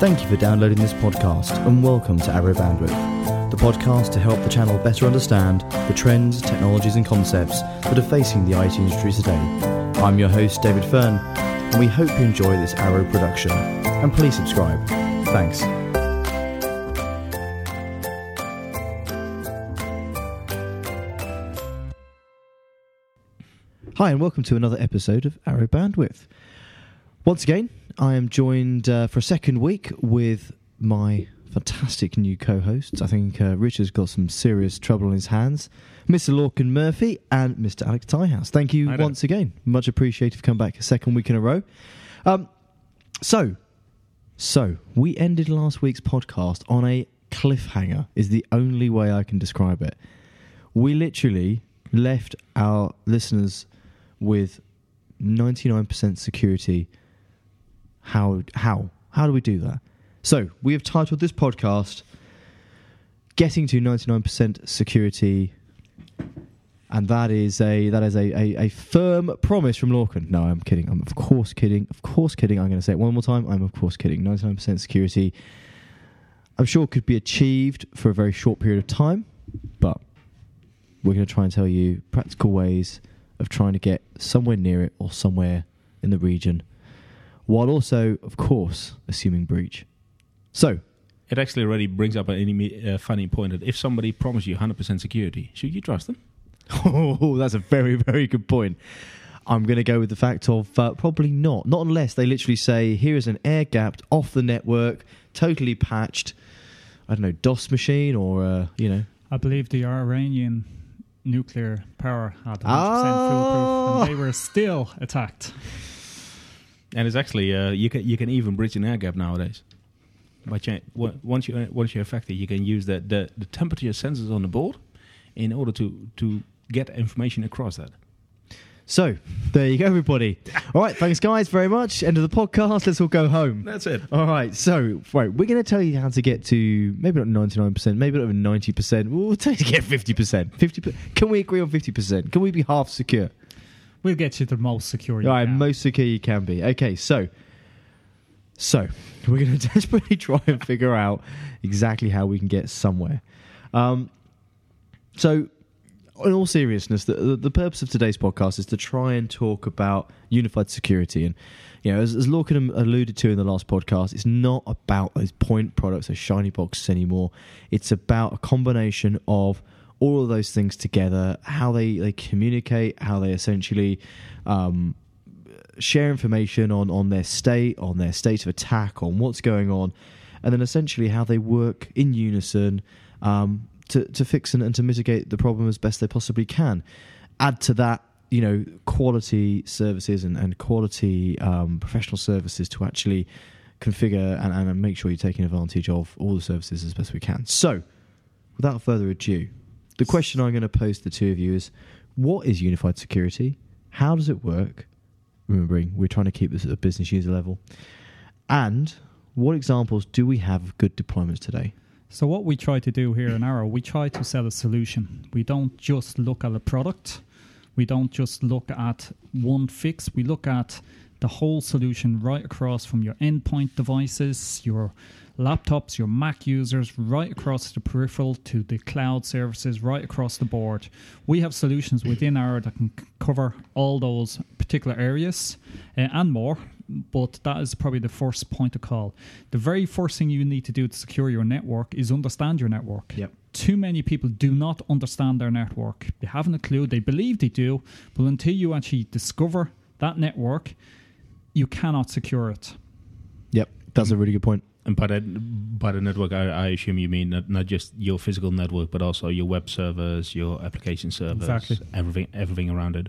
Thank you for downloading this podcast and welcome to Arrow Bandwidth, the podcast to help the channel better understand the trends, technologies, and concepts that are facing the IT industry today. I'm your host, David Fern, and we hope you enjoy this Arrow production. And please subscribe. Thanks. Hi, and welcome to another episode of Arrow Bandwidth. Once again, I am joined uh, for a second week with my fantastic new co-hosts. I think uh, Richard's got some serious trouble in his hands. Mr. Lorcan Murphy and Mr. Alex Tyhouse. Thank you once again. Much appreciated for coming back a second week in a row. Um, so, so we ended last week's podcast on a cliffhanger. Is the only way I can describe it. We literally left our listeners with 99% security how how how do we do that? So we have titled this podcast "Getting to Ninety Nine Percent Security," and that is a that is a, a, a firm promise from Lorcan. No, I'm kidding. I'm of course kidding. Of course kidding. I'm going to say it one more time. I'm of course kidding. Ninety nine percent security. I'm sure could be achieved for a very short period of time, but we're going to try and tell you practical ways of trying to get somewhere near it or somewhere in the region while also, of course, assuming breach. So, It actually already brings up a uh, funny point that if somebody promises you 100% security, should you trust them? oh, that's a very, very good point. I'm going to go with the fact of uh, probably not. Not unless they literally say, here is an air gapped, off the network, totally patched, I don't know, DOS machine or, uh, you know. I believe the Iranian nuclear power had 100% Ah. foolproof, and they were still attacked. And it's actually uh, you can you can even bridge an air gap nowadays. By once you once you're affected, you can use the, the the temperature sensors on the board in order to to get information across that. So, there you go, everybody. All right, thanks, guys, very much. End of the podcast. Let's all go home. That's it. All right, so right, we're going to tell you how to get to maybe not ninety nine percent, maybe not even ninety percent. We'll tell you to get fifty percent. Fifty. Can we agree on fifty percent? Can we be half secure? We'll get you the most secure. All right, can. most secure you can be. Okay, so so we're going to desperately try and figure out exactly how we can get somewhere. Um, so, in all seriousness, the, the the purpose of today's podcast is to try and talk about unified security. And you know, as, as Lorcan alluded to in the last podcast, it's not about those point products, those shiny boxes anymore. It's about a combination of all of those things together, how they, they communicate, how they essentially um, share information on, on their state, on their state of attack, on what's going on, and then essentially how they work in unison um, to, to fix and, and to mitigate the problem as best they possibly can. Add to that, you know, quality services and, and quality um, professional services to actually configure and, and make sure you're taking advantage of all the services as best we can. So, without further ado, the question I'm going to pose to the two of you is what is unified security? How does it work? Remembering we're trying to keep this at a business user level. And what examples do we have of good deployments today? So what we try to do here in Arrow, we try to sell a solution. We don't just look at a product. We don't just look at one fix. We look at the whole solution right across from your endpoint devices, your laptops, your Mac users, right across the peripheral to the cloud services, right across the board. We have solutions within our that can cover all those particular areas uh, and more. But that is probably the first point of call. The very first thing you need to do to secure your network is understand your network. Yep. Too many people do not understand their network. They haven't a clue. They believe they do, but until you actually discover that network, you cannot secure it. Yep, that's a really good point. And by that by the network, I, I assume you mean not, not just your physical network, but also your web servers, your application servers, Exactly. everything everything around it.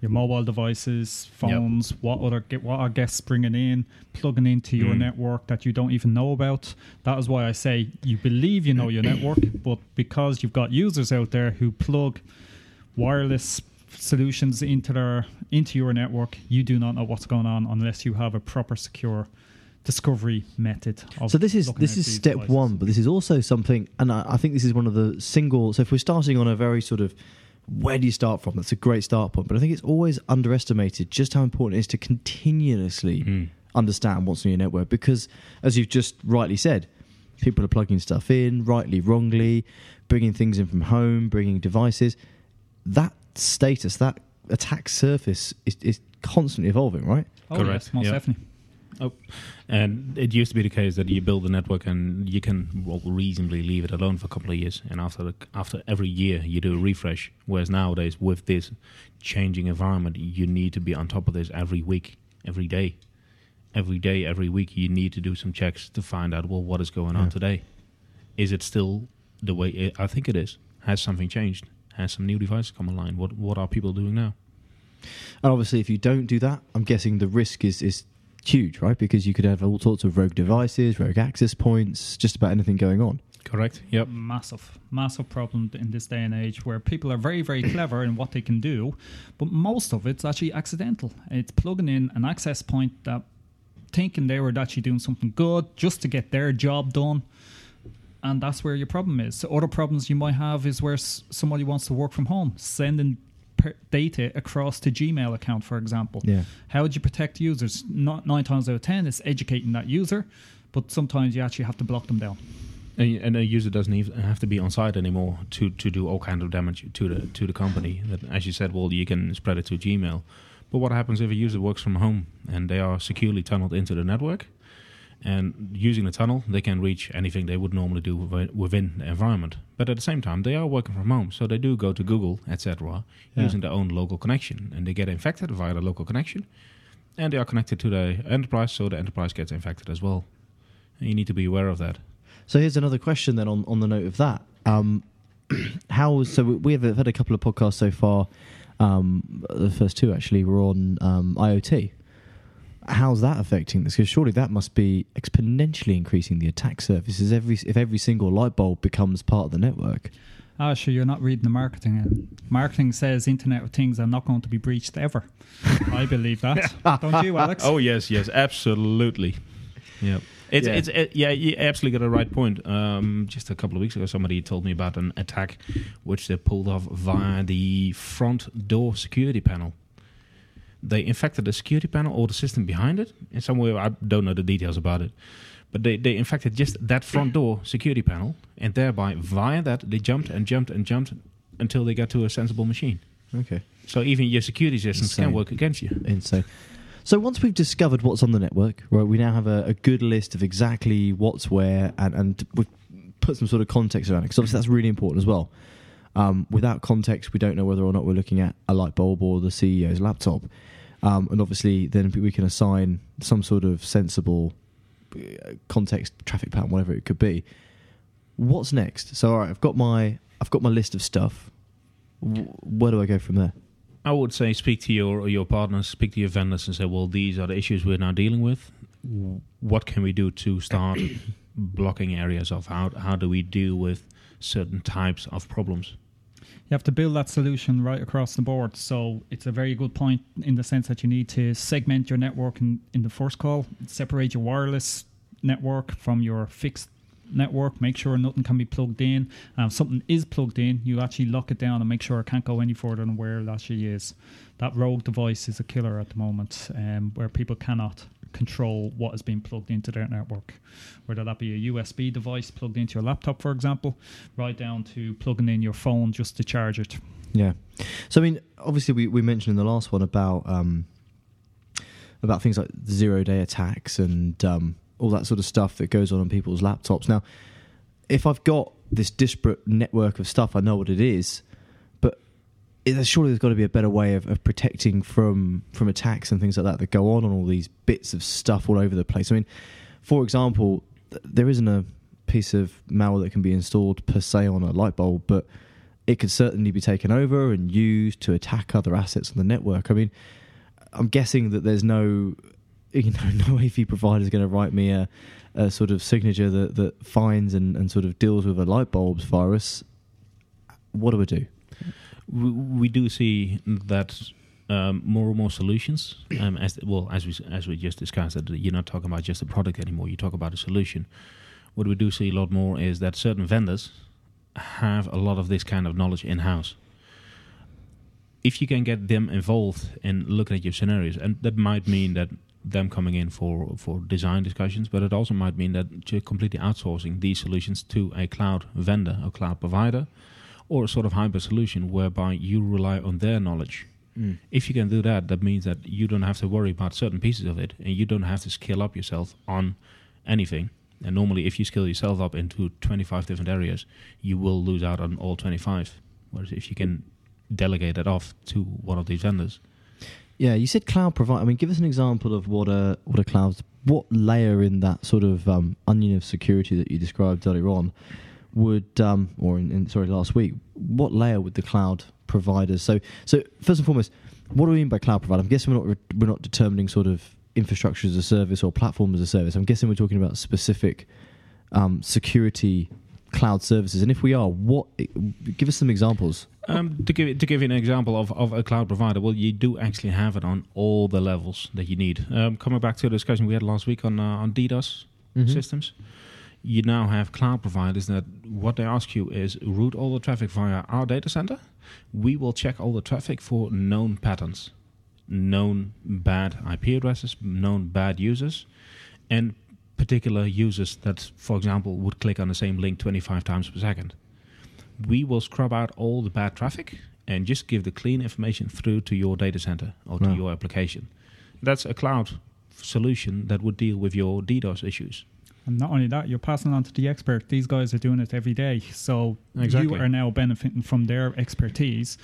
Your mobile devices, phones, what other what are guests bringing in, plugging into your Mm. network that you don't even know about. That is why I say you believe you know your network, but because you've got users out there who plug wireless solutions into their into your network, you do not know what's going on unless you have a proper secure discovery method. Of So this is this is step devices. one, but this is also something, and I, I think this is one of the single. So if we're starting on a very sort of where do you start from? That's a great start point, but I think it's always underestimated just how important it is to continuously Mm. understand what's on your network because, as you've just rightly said, people are plugging stuff in, rightly, wrongly, bringing things in from home, bringing devices. That status, that attack surface is, is constantly evolving, right? Oh, Correct, yes, most yeah. definitely. Oh. And it used to be the case that you build the network and you can well, reasonably leave it alone for a couple of years, and after the, after every year you do a refresh. Whereas nowadays, with this changing environment, you need to be on top of this every week, every day, every day, every week. You need to do some checks to find out well what is going on today. Is it still the way it, I think it is? Has something changed? Has some new devices come online? What what are people doing now? And obviously, if you don't do that, I'm guessing the risk is, is huge, right? Because you could have all sorts of rogue devices, rogue access points, just about anything going on. Correct. Yep. Massive, massive problem in this day and age where people are very, very clever in what they can do, but most of it's actually accidental. It's plugging in an access point that thinking they were actually doing something good just to get their job done. And that's where your problem is. So other problems you might have is where s- somebody wants to work from home, sending per- data across to Gmail account, for example. Yeah. How would you protect users? Not nine times out of ten, it's educating that user, but sometimes you actually have to block them down. And, and a user doesn't even have to be on site anymore to, to do all kind of damage to the to the company. That, as you said, well, you can spread it to Gmail. But what happens if a user works from home and they are securely tunneled into the network? And using the tunnel, they can reach anything they would normally do within the environment. But at the same time, they are working from home, so they do go to Google, etc., Yeah. using their own local connection, and they get infected via the local connection. And they are connected to the enterprise, so the enterprise gets infected as well. And you need to be aware of that. So here's another question then on, on the note of that. Um, how so we have had a couple of podcasts so far. Um, the first two actually were on um, IoT. How's that affecting this? Because surely that must be exponentially increasing the attack surfaces. Every if every single light bulb becomes part of the network. Ah, sure, you're not reading the marketing. And marketing says Internet of Things are not going to be breached ever. I believe that. Don't you, Alex? Oh yes, yes, absolutely. Yeah, it's Yeah. it's uh, yeah, you absolutely got a right point. Um, just a couple of weeks ago, somebody told me about an attack which they pulled off via the front door security panel. They infected the security panel or the system behind it in some way. I don't know the details about it, but they they infected just that front door security panel, and thereby via that they jumped and jumped and jumped until they got to a sensible machine. Okay. So even your security systems Insane. can work against you. Insane. So once we've discovered what's on the network, right, we now have a, a good list of exactly what's where, and, and we've put some sort of context around it because obviously that's really important as well. Um, without context, we don't know whether or not we're looking at a light bulb or the CEO's laptop, um, and obviously then we can assign some sort of sensible uh, context, traffic pattern, whatever it could be. What's next? So all right, I've got my I've got my list of stuff. Where do I go from there? I would say speak to your your partners, speak to your vendors, and say, well, these are the issues we're now dealing with. What can we do to start blocking areas of how how do we deal with certain types of problems? You have to build that solution right across the board. So it's a very good point in the sense that you need to segment your network in, in the first call, separate your wireless network from your fixed network, make sure nothing can be plugged in. Um, if something is plugged in, you actually lock it down and make sure it can't go any further than where it actually is. That rogue device is a killer at the moment, um, where people cannot control what is being plugged into their network. Whether that be a USB device plugged into your laptop, for example, right down to plugging in your phone just to charge it. Yeah. So I mean, obviously, we, we mentioned in the last one about um, about things like zero day attacks and um, all that sort of stuff that goes on on people's laptops. Now, if I've got this disparate network of stuff, I know what it is, it, surely there's got to be a better way of, of protecting from from attacks and things like that that go on on all these bits of stuff all over the place. I mean, for example, th- there isn't a piece of malware that can be installed per se on a light bulb, but it could certainly be taken over and used to attack other assets on the network. I mean, I'm guessing that there's no, you know, no AV provider is going to write me a, a sort of signature that, that finds and, and sort of deals with a light bulbs virus. What do I do? We, we do see that um, more and more solutions. Um, as well as we as we just discussed, that you're not talking about just a product anymore. You talk about a solution. What we do see a lot more is that certain vendors have a lot of this kind of knowledge in house. If you can get them involved in looking at your scenarios, and that might mean that them coming in for for design discussions, but it also might mean that completely outsourcing these solutions to a cloud vendor or cloud provider, or a sort of hybrid solution whereby you rely on their knowledge. Mm. If you can do that, that means that you don't have to worry about certain pieces of it, and you don't have to scale up yourself on anything. And normally, if you scale yourself up into 25 different areas, you will lose out on all 25. Whereas if you can delegate it off to one of these vendors, Yeah, you said cloud provider. I mean, give us an example of what a what a cloud, what layer in that sort of um, onion of security that you described earlier on would, um, or in, in sorry, last week, what layer would the cloud providers? So, so first and foremost, what do we mean by cloud provider? I'm guessing we're not re- we're not determining sort of infrastructure as a service or platform as a service. I'm guessing we're talking about specific um, security cloud services. And if we are, what? Give us some examples. Um, to give to give you an example of, of a cloud provider, well, you do actually have it on all the levels that you need. Um, coming back to the discussion we had last week on uh, on DDoS Mhm. systems, you now have cloud providers that what they ask you is route all the traffic via our data center. We will check all the traffic for known patterns, known bad IP addresses, known bad users, and particular users that, for example, would click on the same link 25 times per second. We will scrub out all the bad traffic and just give the clean information through to your data center or to Wow. your application. That's a cloud solution that would deal with your DDoS issues. And not only that, you're passing on to the expert. These guys are doing it every day. So Exactly. you are now benefiting from their expertise.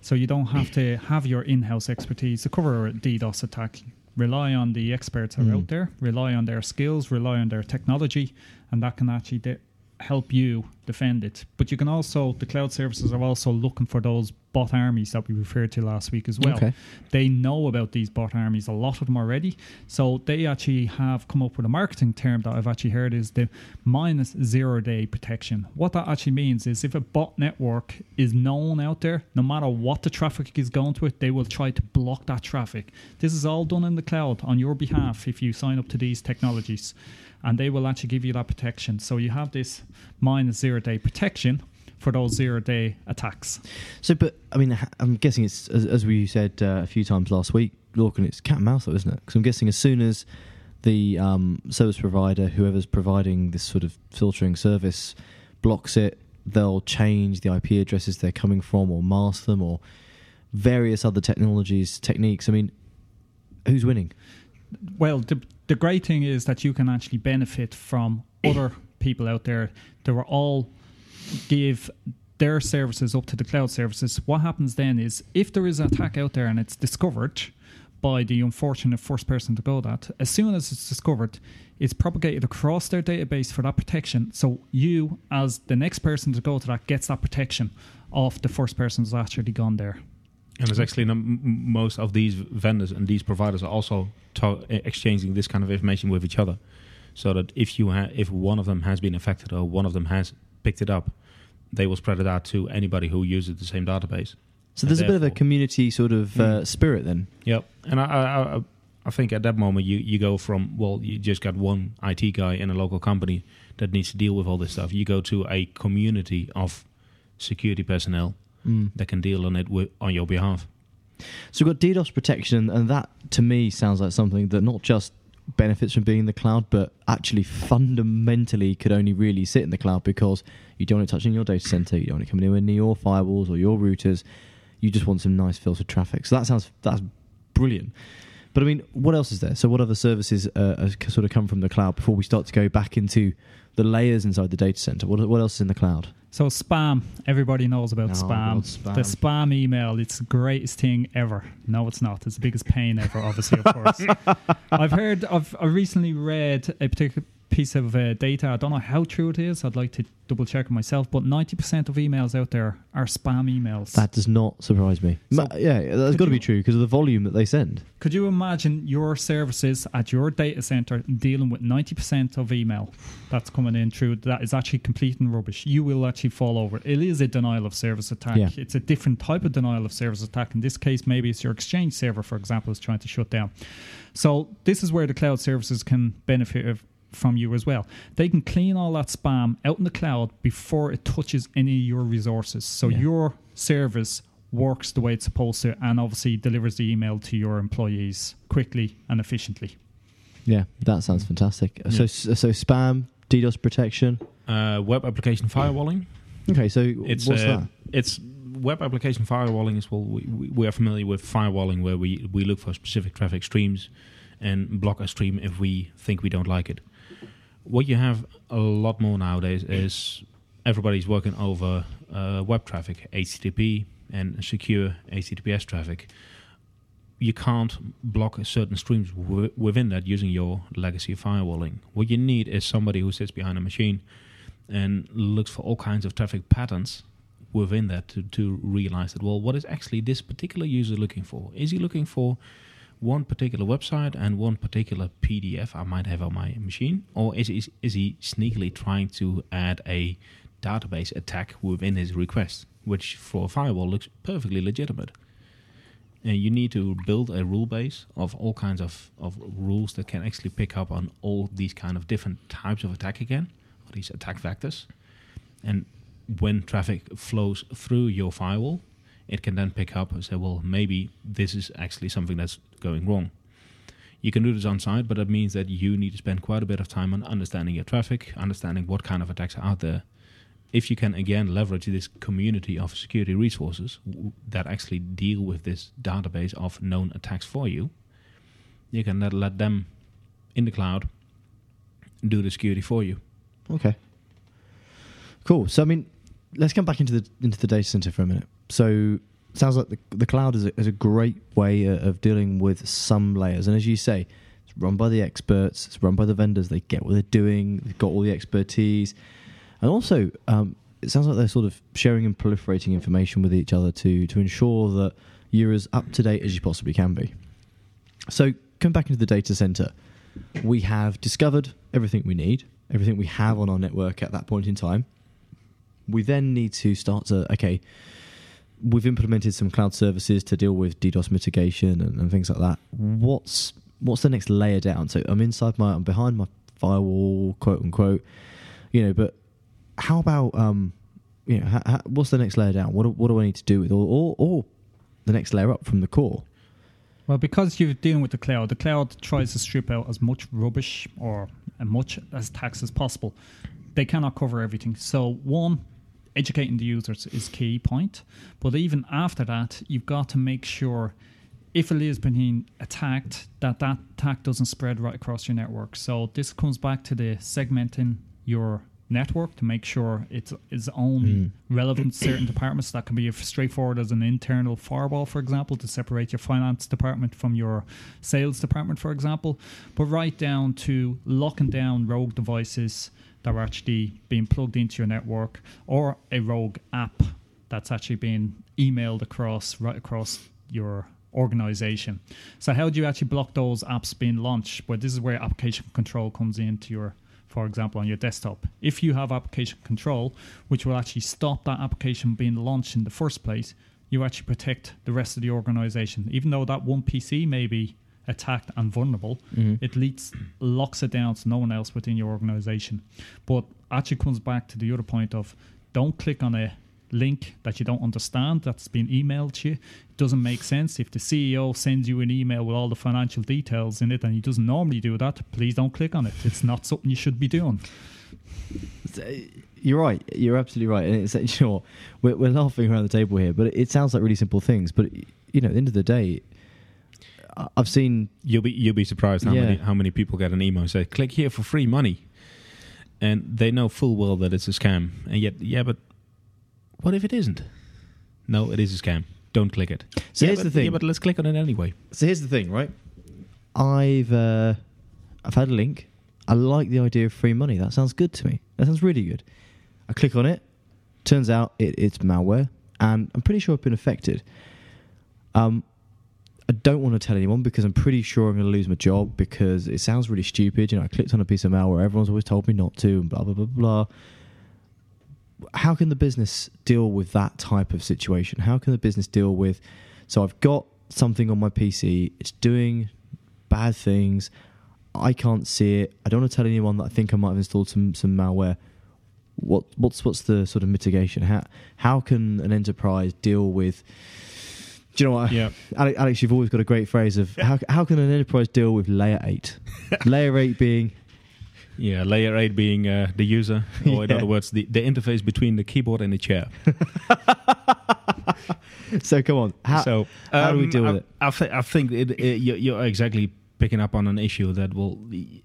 So you don't have to have your in house expertise to cover a DDoS attack. Rely on the experts that are Mm. out there, rely on their skills, rely on their technology, and that can actually de- help you defend it. But you can also, the cloud services are also looking for those bot armies that we referred to last week as well Okay. they know about these bot armies, a lot of them already. So they actually have come up with a marketing term that I've actually heard is the minus zero day protection. What that actually means is if a bot network is known out there, no matter what the traffic is going to it, they will try to block that traffic. This is all done in the cloud on your behalf if you sign up to these technologies. And they will actually give you that protection. So you have this minus zero day protection for those zero day attacks. So, but I mean, I'm guessing it's as, as we said uh, a few times last week, Lorcan. It's cat and mouse, though, isn't it? Because I'm guessing as soon as the um, service provider, whoever's providing this sort of filtering service, blocks it, they'll change the IP addresses they're coming from, or mask them, or various other technologies, techniques. I mean, who's winning? well, the, the great thing is that you can actually benefit from other people out there that will all give their services up to the cloud services. What happens then is if there is an attack out there and it's discovered by the unfortunate first person to go that, as soon as it's discovered, it's propagated across their database for that protection. So you, as the next person to go to that, gets that protection of the first person who's actually gone there. And there's actually no, m- m- most of these vendors and these providers are also to- e- exchanging this kind of information with each other, so that if you ha- if one of them has been affected or one of them has picked it up, they will spread it out to anybody who uses the same database. So there's a bit of a community sort of uh, Mm. spirit then. Yep. And I, I, I, I think at that moment you, you go from well, you just got one IT guy in a local company that needs to deal with all this stuff. You go to a community of security personnel Mm. that can deal on it wi- on your behalf. So we've got DDoS protection, and that to me sounds like something that not just benefits from being in the cloud, but actually fundamentally could only really sit in the cloud because you don't want it touching your data center, you don't want it coming anywhere near your firewalls or your routers. You just want some nice filtered traffic. So that sounds that's brilliant. But I mean, what else is there? So what other services uh, sort of come from the cloud before we start to go back into the layers inside the data center? What what else is in the cloud? So spam, everybody knows about Oh, spam. Spam. The spam email, it's the greatest thing ever. No, it's not. It's the biggest pain ever, obviously, of course. I've heard, I've I recently read a particular piece of uh, data. I don't know how true it is. I'd like to double check it myself, but 90% of emails out there are spam emails. That does not surprise me. So- Ma- yeah, that's got to be true because of the volume that they send. Could you imagine your services at your data center dealing with 90% of email that's coming in through that is actually complete and rubbish? You will actually fall over. It is a denial of service attack. Yeah. It's a different type of denial of service attack. In this case, maybe it's your Exchange server, for example, is trying to shut down. So this is where the cloud services can benefit of- from you as well. They can clean all that spam out in the cloud before it touches any of your resources. So Yeah. your service works the way it's supposed to, and obviously delivers the email to your employees quickly and efficiently. Yeah, that sounds fantastic. So, Yeah. so spam, DDoS protection. Uh, web application firewalling. Okay, so It's what's uh, that? it's web application firewalling is well we, we, we are familiar with firewalling where we, we look for specific traffic streams and block a stream if we think we don't like it. What you have a lot more nowadays is everybody's working over uh, web traffic, HTTP and secure HTTPS traffic. You can't block certain streams w- within that using your legacy firewalling. What you need is somebody who sits behind a machine and looks for all kinds of traffic patterns within that to, to realize that well what is actually this particular user looking for is he looking for one particular website and one particular pdf i might have on my machine or is, is, is he sneakily trying to add a database attack within his request which for a firewall looks perfectly legitimate. And you need to build a rule base of all kinds of, of rules that can actually pick up on all these kind of different types of attack again or these attack vectors. And when traffic flows through your firewall, it can then pick up and say, well, maybe this is actually something that's going wrong. You can do this on site, but that means that you need to spend quite a bit of time on understanding your traffic, understanding what kind of attacks are out there. If you can again leverage this community of security resources that actually deal with this database of known attacks for you, you can let them in the cloud do the security for you. Okay. Cool. So I mean, let's come back into the into the data center for a minute. So sounds like the the cloud is a, is a great way of dealing with some layers, and as you say, it's run by the experts, it's run by the vendors. They get what they're doing. They've got all the expertise, and also um, it sounds like they're sort of sharing and proliferating information with each other to to ensure that you're as up to date as you possibly can be. So come back into the data center. We have discovered everything we need, everything we have on our network at that point in time. We then need to start to okay. We've implemented some cloud services to deal with DDoS mitigation and, and things like that. What's what's the next layer down? So I'm inside my, I'm behind my firewall, quote unquote. You know, but how about um, you know, ha, ha, what's the next layer down? What do, what do I need to do with or, or or the next layer up from the core? Well, because you're dealing with the cloud, the cloud tries to strip out as much rubbish or as much as tax as possible. They cannot cover everything. So, one, educating the users is key point. But even after that, you've got to make sure if it is being attacked, that that attack doesn't spread right across your network. So this comes back to the segmenting your network to make sure it's is only hmm. relevant to certain departments. That can be as straightforward as an internal firewall, for example, to separate your finance department from your sales department, for example. But right down to locking down rogue devices that are actually being plugged into your network or a rogue app that's actually being emailed across right across your organization. So how do you actually block those apps being launched? Well, this is where application control comes into your for example, on your desktop. If you have application control, which will actually stop that application being launched in the first place, you actually protect the rest of the organization. Even though that one PC may be attacked and vulnerable, mm-hmm. it leads, locks it down to no one else within your organization. But actually comes back to the other point of don't click on a link that you don't understand that's been emailed to you. It doesn't make sense. If the CEO sends you an email with all the financial details in it and he doesn't normally do that, please don't click on it. It's not something you should be doing. Uh, you're right. You're absolutely right. And it's what, we're, we're laughing around the table here, but it sounds like really simple things. But you know, at the end of the day, I've seen You'll be you'll be surprised how Yeah. many how many people get an email and say click here for free money, and they know full well that it's a scam. And yet, yeah, but what if it isn't? No, it is a scam. Don't click it. So Yeah, here's but- the thing. Yeah, but let's click on it anyway. So here's the thing, right? I've uh, I've had a link. I like the idea of free money. That sounds good to me. That sounds really good. I click on it. Turns out it, it's malware, and I'm pretty sure I've been affected. Um, I don't want to tell anyone because I'm pretty sure I'm going to lose my job because it sounds really stupid. You know, I clicked on a piece of malware. Everyone's always told me not to, and blah blah blah blah. How can the business deal with that type of situation? How can the business deal with? So I've got something on my PC. It's doing bad things. I can't see it. I don't want to tell anyone that I think I might have installed some some malware. what what's what's the sort of mitigation? How how can an enterprise deal with? Do you know what, Yeah. Ale- Alex? You've always got a great phrase of how how can an enterprise deal with layer eight? layer eight being Yeah, layer 8 being uh, the user, or in other words, the, the interface between the keyboard and the chair. so. Come on, how so, how do we um, deal with it? I, th- I think it, it, you're, you're exactly picking up on an issue that will. It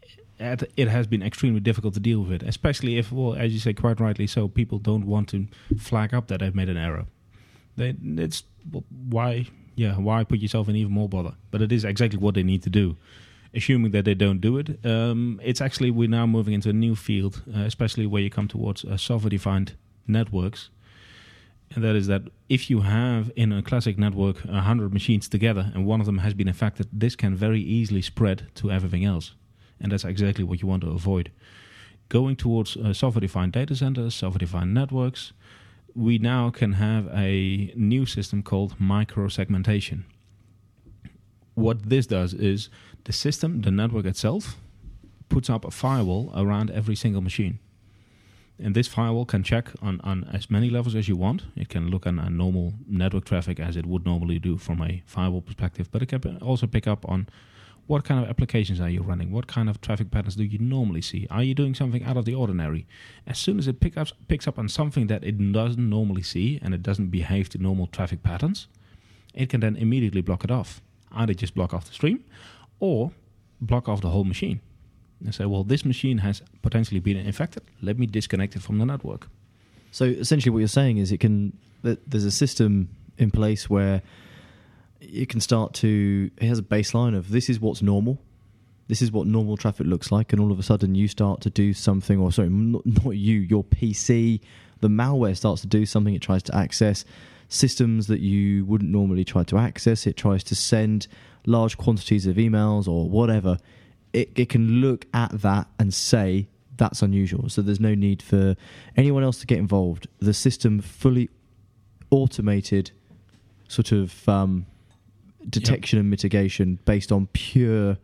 it has been extremely difficult to deal with it, especially if, well, as you say, quite rightly so, people don't want to flag up that they've made an error. They, it's why, yeah, why put yourself in even more bother? But it is exactly what they need to do. Assuming that they don't do it, um, it's actually we're now moving into a new field, uh, especially where you come towards uh, software-defined networks. And that is that if you have in a classic network a hundred machines together and one of them has been affected, this can very easily spread to everything else, and that's exactly what you want to avoid. Going towards uh, software-defined data centers, software-defined networks, we now can have a new system called microsegmentation. What this does is the system, the network itself, puts up a firewall around every single machine. And this firewall can check on, on as many levels as you want. It can look on, on normal network traffic as it would normally do from a firewall perspective, but it can also pick up on what kind of applications are you running? What kind of traffic patterns do you normally see? Are you doing something out of the ordinary? As soon as it pick up, picks up on something that it doesn't normally see and it doesn't behave to normal traffic patterns, it can then immediately block it off. Either just block off the stream or block off the whole machine and say, well, this machine has potentially been infected. Let me disconnect it from the network. So essentially, what you're saying is it can. There's a system in place where it can start to. It has a baseline of this is what's normal, this is what normal traffic looks like, and all of a sudden you start to do something, or sorry, not, not you, your PC, the malware starts to do something. It tries to access systems that you wouldn't normally try to access. It tries to send large quantities of emails or whatever. It, it can look at that and say that's unusual. So there's no need for anyone else to get involved. The system fully automated sort of um, detection and mitigation based on pure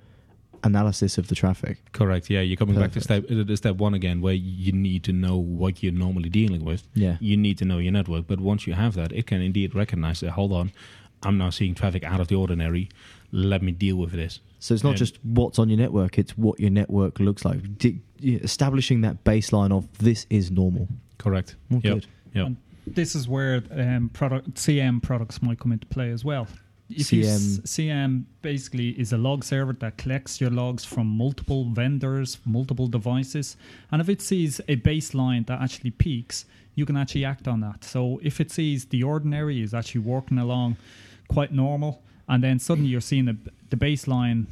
analysis of the traffic. Correct. Yeah, you're coming back to step step one again, where you need to know what you're normally dealing with. Yeah. You need to know your network, but once you have that, it can indeed recognize that. Hold on, I'm now seeing traffic out of the ordinary. Let me deal with this. So it's not And- just what's on your network; it's what your network looks like. Di- yeah, establishing that baseline of this is normal. Correct. Well, Yep. good. Yep. And this is where um, product SIEM products might come into play as well. If s- SIEM. SIEM basically is a log server that collects your logs from multiple vendors, multiple devices, and if it sees a baseline that actually peaks, you can actually act on that. So if it sees the ordinary is actually working along quite normal, and then suddenly you're seeing the, the baseline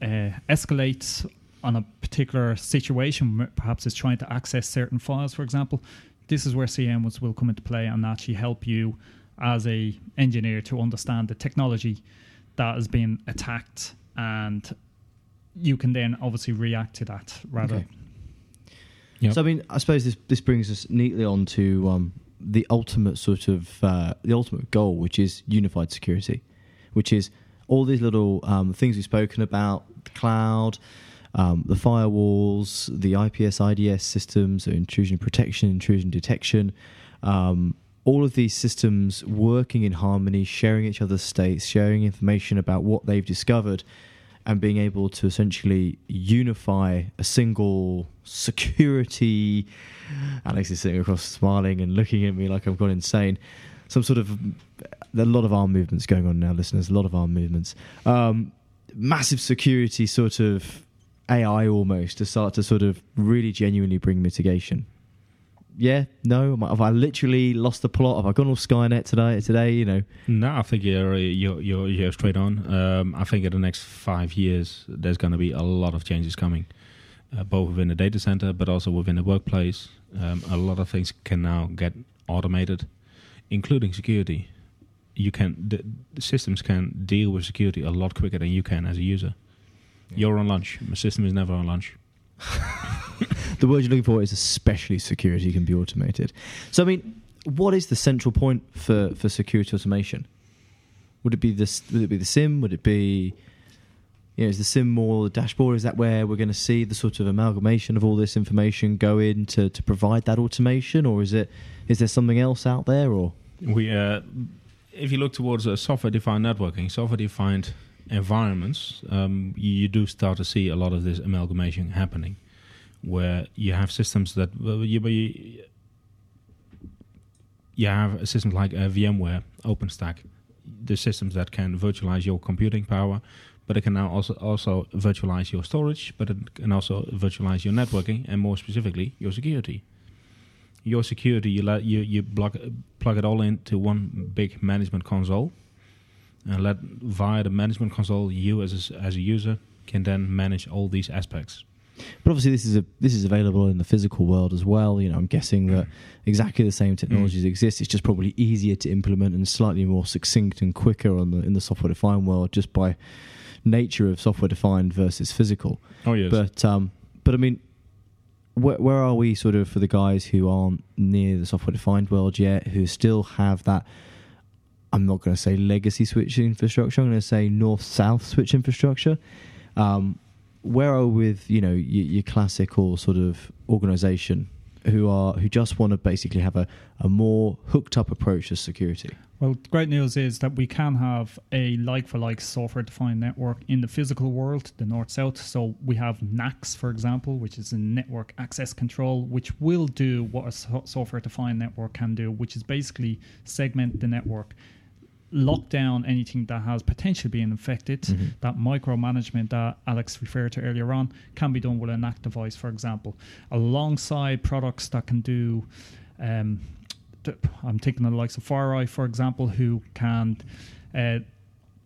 uh, escalates on a particular situation, perhaps it's trying to access certain files, for example, this is where SIEM will come into play and actually help you as a engineer to understand the technology that has been attacked and you can then obviously react to that rather Okay. Yep. So I mean, I suppose this this brings us neatly on to um, the ultimate sort of uh, the ultimate goal, which is unified security, which is all these little um, things we've spoken about: the cloud, um, the firewalls, the IPS IDS systems, so intrusion protection, intrusion detection. Um, all of these systems working in harmony, sharing each other's states, sharing information about what they've discovered, and being able to essentially unify a single security. Alex is sitting across, smiling and looking at me like I've gone insane. Some sort of a lot of arm movements going on now, listeners. A lot of arm movements. Um, massive security sort of AI almost to start to sort of really genuinely bring mitigation. Yeah, no, I- have I literally lost the plot? Have I gone all Skynet today? Today, you know, No, I think you're you're you're, you're straight on. Um, I think in the next five years, there's going to be a lot of changes coming, uh, both within the data center, but also within the workplace. Um, a lot of things can now get automated, including security. You can the, the systems can deal with security a lot quicker than you can as a user. You're on lunch. My system is never on lunch. the word you're looking for is especially security can be automated. So, I mean, what is the central point for, for security automation? Would it be this? Would it be the SIEM? Would it be, You know, is the SIEM more the dashboard? Is that where we're going to see the sort of amalgamation of all this information go in to, to provide that automation, or is it is there something else out there? Or We, uh, if you look towards uh, software-defined networking, software-defined environments, um, you, you do start to see a lot of this amalgamation happening, where you have systems that you, you have a system like uh, VMware, OpenStack, the systems that can virtualize your computing power, but it can now also also virtualize your storage, but it can also virtualize your networking, and more specifically, your security. Your security, you let you you plug plug it all into one big management console, and let via the management console, you as a, as a user can then manage all these aspects. But obviously, this is a this is available in the physical world as well. You know, I'm guessing that exactly the same technologies exist. It's just probably easier to implement and slightly more succinct and quicker on the in the software defined world, just by nature of software defined versus physical. Oh yes, But um, but I mean, where, where are we sort of for the guys who aren't near the software defined world yet, who still have that? I'm not going to say legacy switch infrastructure. I'm going to say north south switch infrastructure. Um, where are with you know your, your classical sort of organization who are who just want to basically have a, a more hooked up approach to security? Well, great news is that we can have a like for like software defined network in the physical world, the north south. So we have NACS, for example, which is a network access control, which will do what a software defined network can do, which is basically segment the network, lock down anything that has potentially been infected. That micromanagement that Alex referred to earlier on can be done with an NAC device, for example, alongside products that can do. Um, th- I'm thinking of the likes of FireEye, for example, who can uh,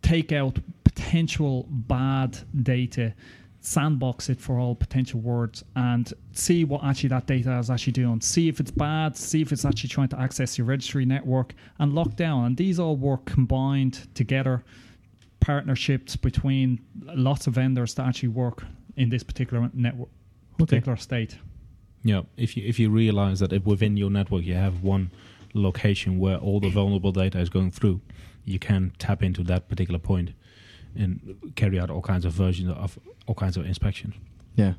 take out potential bad data, sandbox it for all potential words, and see what actually that data is actually doing. See if it's bad, see if it's actually trying to access your registry network, and lock down. And these all work combined together, partnerships between lots of vendors that actually work in this particular network, particular state. Yeah, if you if you realize that if within your network you have one location where all the vulnerable data is going through, you can tap into that particular point and carry out all kinds of versions of all kinds of inspections. Yeah,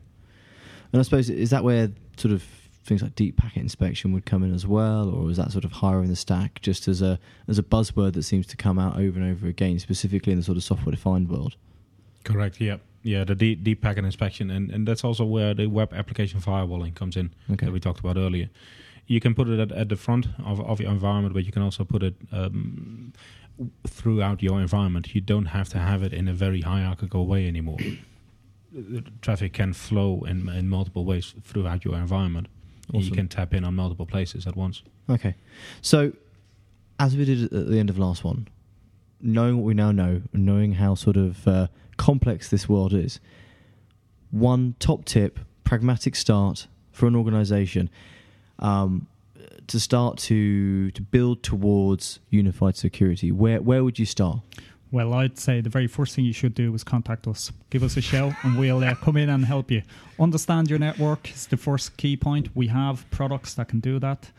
and I suppose is that where sort of things like deep packet inspection would come in as well, or is that sort of higher in the stack, just as a as a buzzword that seems to come out over and over again, specifically in the sort of software defined world? Correct. Yeah. Yeah. The deep, deep packet inspection, and, and that's also where the web application firewalling comes in Okay. that we talked about earlier. You can put it at, at the front of, of your environment, but you can also put it um, throughout your environment. You don't have to have it in a very hierarchical way anymore. The Traffic can flow in, in multiple ways throughout your environment. And You can tap in on multiple places at once. Okay, so as we did at the end of last one, knowing what we now know, and knowing how sort of uh, complex this world is, one top tip, pragmatic start for an organisation um, to start to to build towards unified security. Where where would you start? Well, I'd say the very first thing you should do is contact us. Give us a shout, and we'll uh, come in and help you. Understand your network is the first key point. We have products that can do that,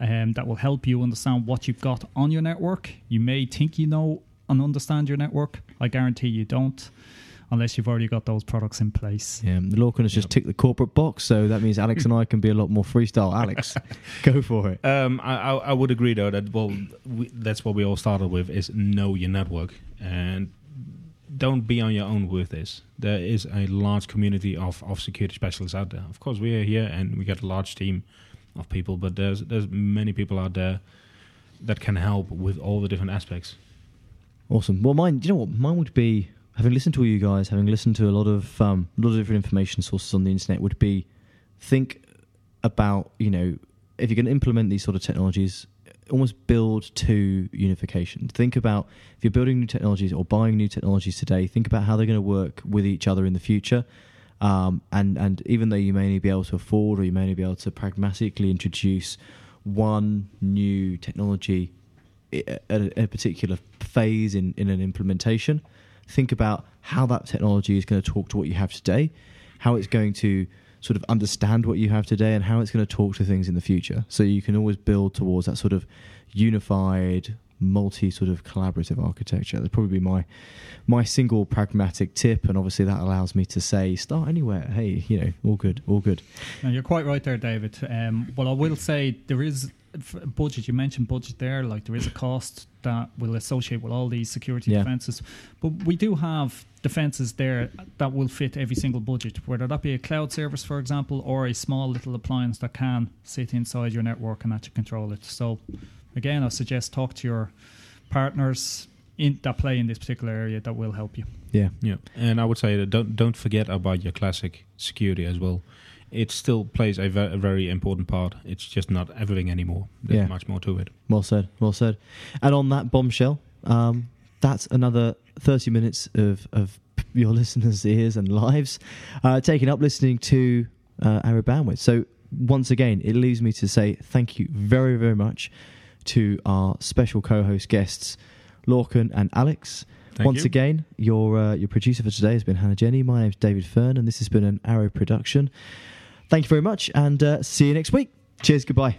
um, that will help you understand what you've got on your network. You may think you know and understand your network. I guarantee you don't, unless you've already got those products in place. Yeah, the Lorcan has just ticked the corporate box, so that means Alex and I can be a lot more freestyle. Alex, go for it. Um, I, I, I would agree though that well, we, that's what we all started with is know your network and don't be on your own with this. There is a large community of, of security specialists out there. Of course, we are here and we got a large team of people, but there's there's many people out there that can help with all the different aspects. Awesome. Well, mine. Do you know what? Mine would be having listened to all you guys, having listened to a lot of um, a lot of different information sources on the internet. Would be think about you know if you're going to implement these sort of technologies, almost build to unification. Think about if you're building new technologies or buying new technologies today. Think about how they're going to work with each other in the future. Um, and and even though you may only be able to afford or you may only be able to pragmatically introduce one new technology at a, a particular phase in, in an implementation, think about how that technology is going to talk to what you have today, how it's going to sort of understand what you have today, and how it's going to talk to things in the future. So you can always build towards that sort of unified multi sort of collaborative architecture. That'd probably be my my single pragmatic tip, and obviously that allows me to say start anywhere. Hey, you know, all good, all good. No, you're quite right there, David. Um, well, I will say there is budget. You mentioned budget there. Like there is a cost that will associate with all these security Yeah. defenses, but we do have defenses there that will fit every single budget. Whether that be a cloud service, for example, or a small little appliance that can sit inside your network and actually control it. So, again, I suggest talk to your partners in that play in this particular area that will help you. Yeah, Yeah, and I would say that don't don't forget about your classic security as well. It still plays a, ve- a very important part. It's just not everything anymore. There's Yeah. much more to it. well said, well said. And on that bombshell, um, that's another thirty minutes of of your listeners' ears and lives uh, taken up listening to uh, Bandwidth. So once again, it leaves me to say thank you very very much to our special co-host guests, Lorcan and Alex. Thank Once you. again, your uh, your producer for today has been Hannah Jenny. My name's David Fern, and this has been an Arrow production. Thank you very much, and uh, see you next week. Cheers. Goodbye.